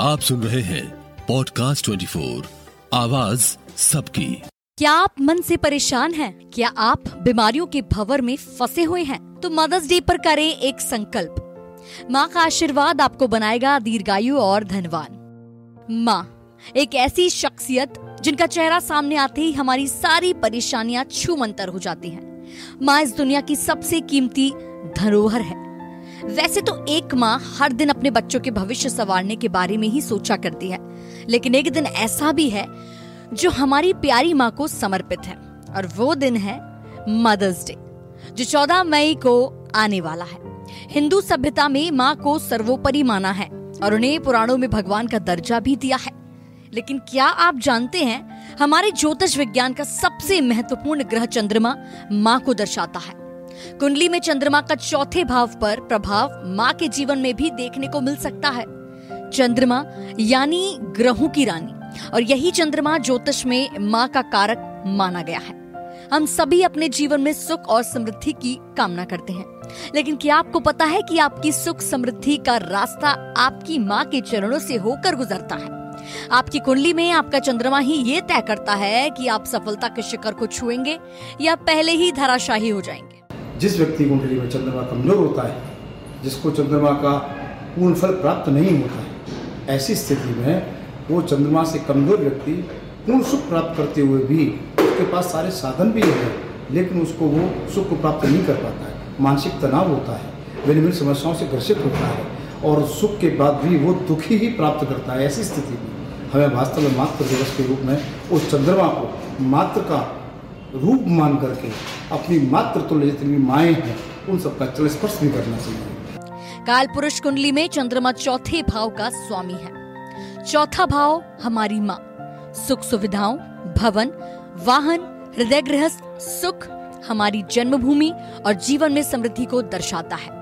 आप सुन रहे हैं पॉडकास्ट 24 आवाज़ सबकी। क्या आप मन से परेशान हैं? क्या आप बीमारियों के भवर में फंसे हुए हैं? तो मदर्स डे पर करें एक संकल्प। माँ का आशीर्वाद आपको बनाएगा दीर्घायु और धनवान। माँ, एक ऐसी शख्सियत जिनका चेहरा सामने आते ही हमारी सारी परेशानियाँ छू मंतर हो जाती हैं। माँ, इस दुनिया की सबसे कीमती धरोहर है। वैसे तो एक माँ हर दिन अपने बच्चों के भविष्य संवारने के बारे में ही सोचा करती है, लेकिन एक दिन ऐसा भी है जो हमारी प्यारी माँ को समर्पित है, और वो दिन है मदर्स डे जो 14 मई को आने वाला है। हिंदू सभ्यता में माँ को सर्वोपरि माना है, और उन्हें पुराणों में भगवान का दर्जा भी दिया है। लेकिन क्या आप जानते हैं, हमारे ज्योतिष विज्ञान का सबसे महत्वपूर्ण ग्रह चंद्रमा माँ को दर्शाता है। कुंडली में चंद्रमा का चौथे भाव पर प्रभाव माँ के जीवन में भी देखने को मिल सकता है। चंद्रमा, यानी ग्रहों की रानी, और यही चंद्रमा ज्योतिष में माँ का कारक माना गया है। हम सभी अपने जीवन में सुख और समृद्धि की कामना करते हैं। लेकिन क्या आपको पता है कि आपकी सुख समृद्धि का रास्ता आपकी माँ के चरणों से होकर गुजरता है? आपकी कुंडली में आपका चंद्रमा ही ये तय करता है कि आप सफलता के शिखर को छुएँगे या पहले ही धराशाही हो जाएँगे। जिस व्यक्ति कुंडली में चंद्रमा कमज़ोर होता है, जिसको चंद्रमा का पूर्ण फल प्राप्त नहीं होता है, ऐसी स्थिति में वो चंद्रमा से कमज़ोर व्यक्ति पूर्ण सुख प्राप्त करते हुए भी उसके पास सारे साधन भी हैं, लेकिन उसको वो सुख को प्राप्त नहीं कर पाता है। मानसिक तनाव होता है भिन्न भिन्न समस्याओं से ग्रसित होता है और सुख के बाद भी वो दुखी ही प्राप्त करता है। ऐसी स्थिति में हमें वास्तव में मात्र दिवस के रूप में उस चंद्रमा को मात्र का रूप मान करके अपनी मात्र तुल्य जितनी माए हैं, उन सबका चल स्पर्श भी करना चाहिए। काल पुरुष कुंडली में चंद्रमा चौथे भाव का स्वामी है। चौथा भाव हमारी माँ। सुख सुविधाओं, भवन, वाहन, हृदय गृहस्थ, सुख हमारी जन्मभूमि और जीवन में समृद्धि को दर्शाता है।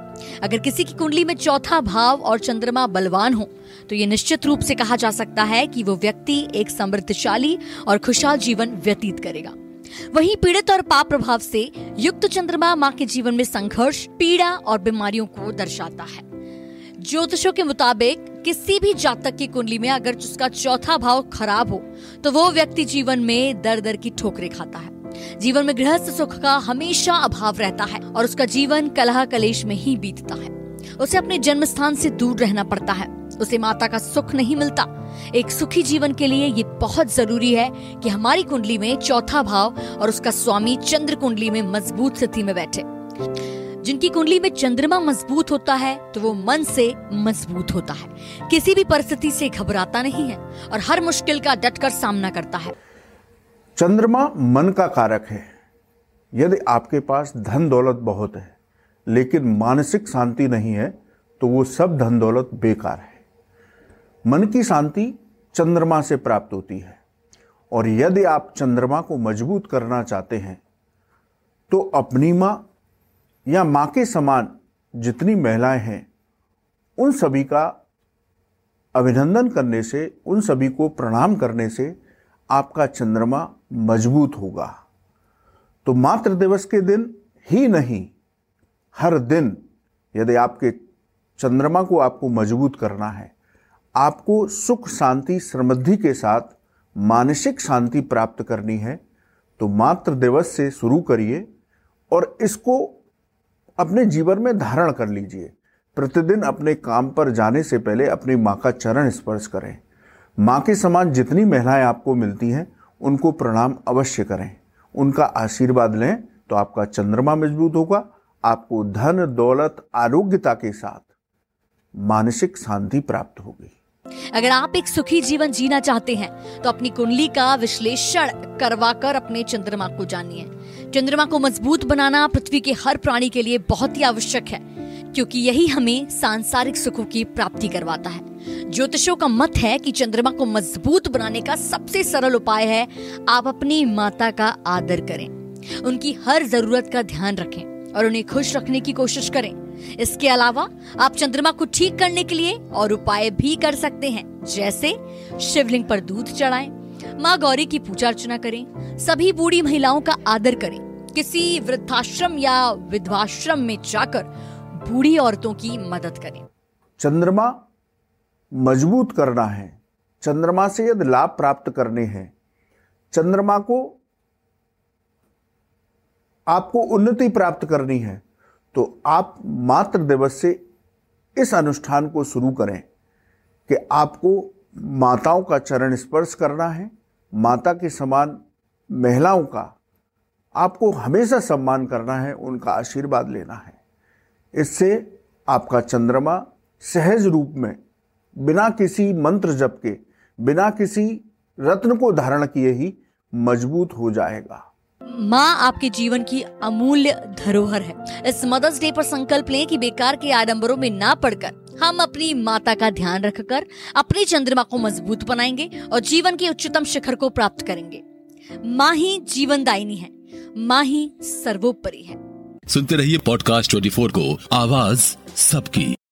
अगर किसी की कुंडली में चौथा भाव और चंद्रमा बलवान हो तो ये निश्चित रूप से कहा जा सकता है कि वो व्यक्ति एक समृद्धशाली और खुशहाल जीवन व्यतीत करेगा। वहीं पीड़ित और पाप प्रभाव से युक्त चंद्रमा माँ के जीवन में संघर्ष, पीड़ा और बीमारियों को दर्शाता है। ज्योतिषों के मुताबिक किसी भी जातक की कुंडली में अगर उसका चौथा भाव खराब हो तो वो व्यक्ति जीवन में दर दर की ठोकरें खाता है। जीवन में गृहस्थ सुख का हमेशा अभाव रहता है और उसका जीवन कलह कलेश में ही बीतता है। उसे अपने जन्म स्थान से दूर रहना पड़ता है। उसे माता का सुख नहीं मिलता। एक सुखी जीवन के लिए ये बहुत ज़रूरी है कि हमारी कुंडली में चौथा भाव और उसका स्वामी चंद्र कुंडली में मज़बूत स्थिति में बैठे। जिनकी कुंडली में चंद्रमा मज़बूत होता है तो वो मन से मज़बूत होता है। किसी भी परिस्थिति से घबराता नहीं है और हर मुश्किल का डटकर सामना करता है। चंद्रमा मन का कारक है। यदि आपके पास धन दौलत बहुत है, लेकिन मानसिक शांति नहीं है तो वो सब धन दौलत बेकार है। मन की शांति चंद्रमा से प्राप्त होती है। और यदि आप चंद्रमा को मज़बूत करना चाहते हैं तो अपनी माँ या माँ के समान जितनी महिलाएँ हैं, उन सभी का अभिनंदन करने से, उन सभी को प्रणाम करने से आपका चंद्रमा मज़बूत होगा। तो मातृ दिवस के दिन ही नहीं, हर दिन यदि आपके चंद्रमा को आपको मज़बूत करना है आपको सुख, शांति, समृद्धि के साथ मानसिक शांति प्राप्त करनी है तो मात्र दिवस से शुरू करिए और इसको अपने जीवन में धारण कर लीजिए। प्रतिदिन अपने काम पर जाने से पहले अपनी माँ का चरण स्पर्श करें। माँ के समान जितनी महिलाएँ आपको मिलती हैं, उनको प्रणाम अवश्य करें। उनका आशीर्वाद लें तो आपका चंद्रमा मज़बूत होगा, आपको धन, दौलत, आरोग्यता के साथ मानसिक शांति प्राप्त होगी। अगर आप एक सुखी जीवन जीना चाहते हैं तो अपनी कुंडली का विश्लेषण करवाकर अपने चंद्रमा को जानिए। चंद्रमा को मज़बूत बनाना पृथ्वी के हर प्राणी के लिए बहुत ही आवश्यक है, क्योंकि यही हमें सांसारिक सुखों की प्राप्ति करवाता है। ज्योतिषों का मत है कि चंद्रमा को मज़बूत बनाने का सबसे सरल उपाय है, आप अपनी माता का आदर करें। उनकी हर ज़रूरत का ध्यान रखें और उन्हें खुश रखने की कोशिश करें। इसके अलावा आप चंद्रमा को ठीक करने के लिए और उपाय भी कर सकते हैं जैसे शिवलिंग पर दूध चढ़ाएँ, माँ गौरी की पूजा अर्चना करें सभी बूढ़ी महिलाओं का आदर करें किसी वृद्धाश्रम या विधवाश्रम में जाकर बूढ़ी औरतों की मदद करें। चंद्रमा मज़बूत करना है। चंद्रमा से यदि लाभ प्राप्त करने हैं चंद्रमा को आपको उन्नति प्राप्त करनी है तो आप मातृ दिवस से इस अनुष्ठान को शुरू करें कि आपको माताओं का चरण स्पर्श करना है, माता के समान महिलाओं का आपको हमेशा सम्मान करना है, उनका आशीर्वाद लेना है। इससे आपका चंद्रमा सहज रूप में बिना किसी मंत्र जप के, बिना किसी रत्न को धारण किए ही मज़बूत हो जाएगा। माँ आपके जीवन की अमूल्य धरोहर है। इस मदर्स डे पर संकल्प लें कि बेकार के आडंबरों में ना पड़कर हम अपनी माता का ध्यान रखकर अपनी चंद्रमा को मज़बूत बनाएँगे और जीवन के उच्चतम शिखर को प्राप्त करेंगे। माँ ही जीवन दायिनी है, माँ ही सर्वोपरि है। सुनते रहिए पॉडकास्ट 24 को, आवाज़ सबकी।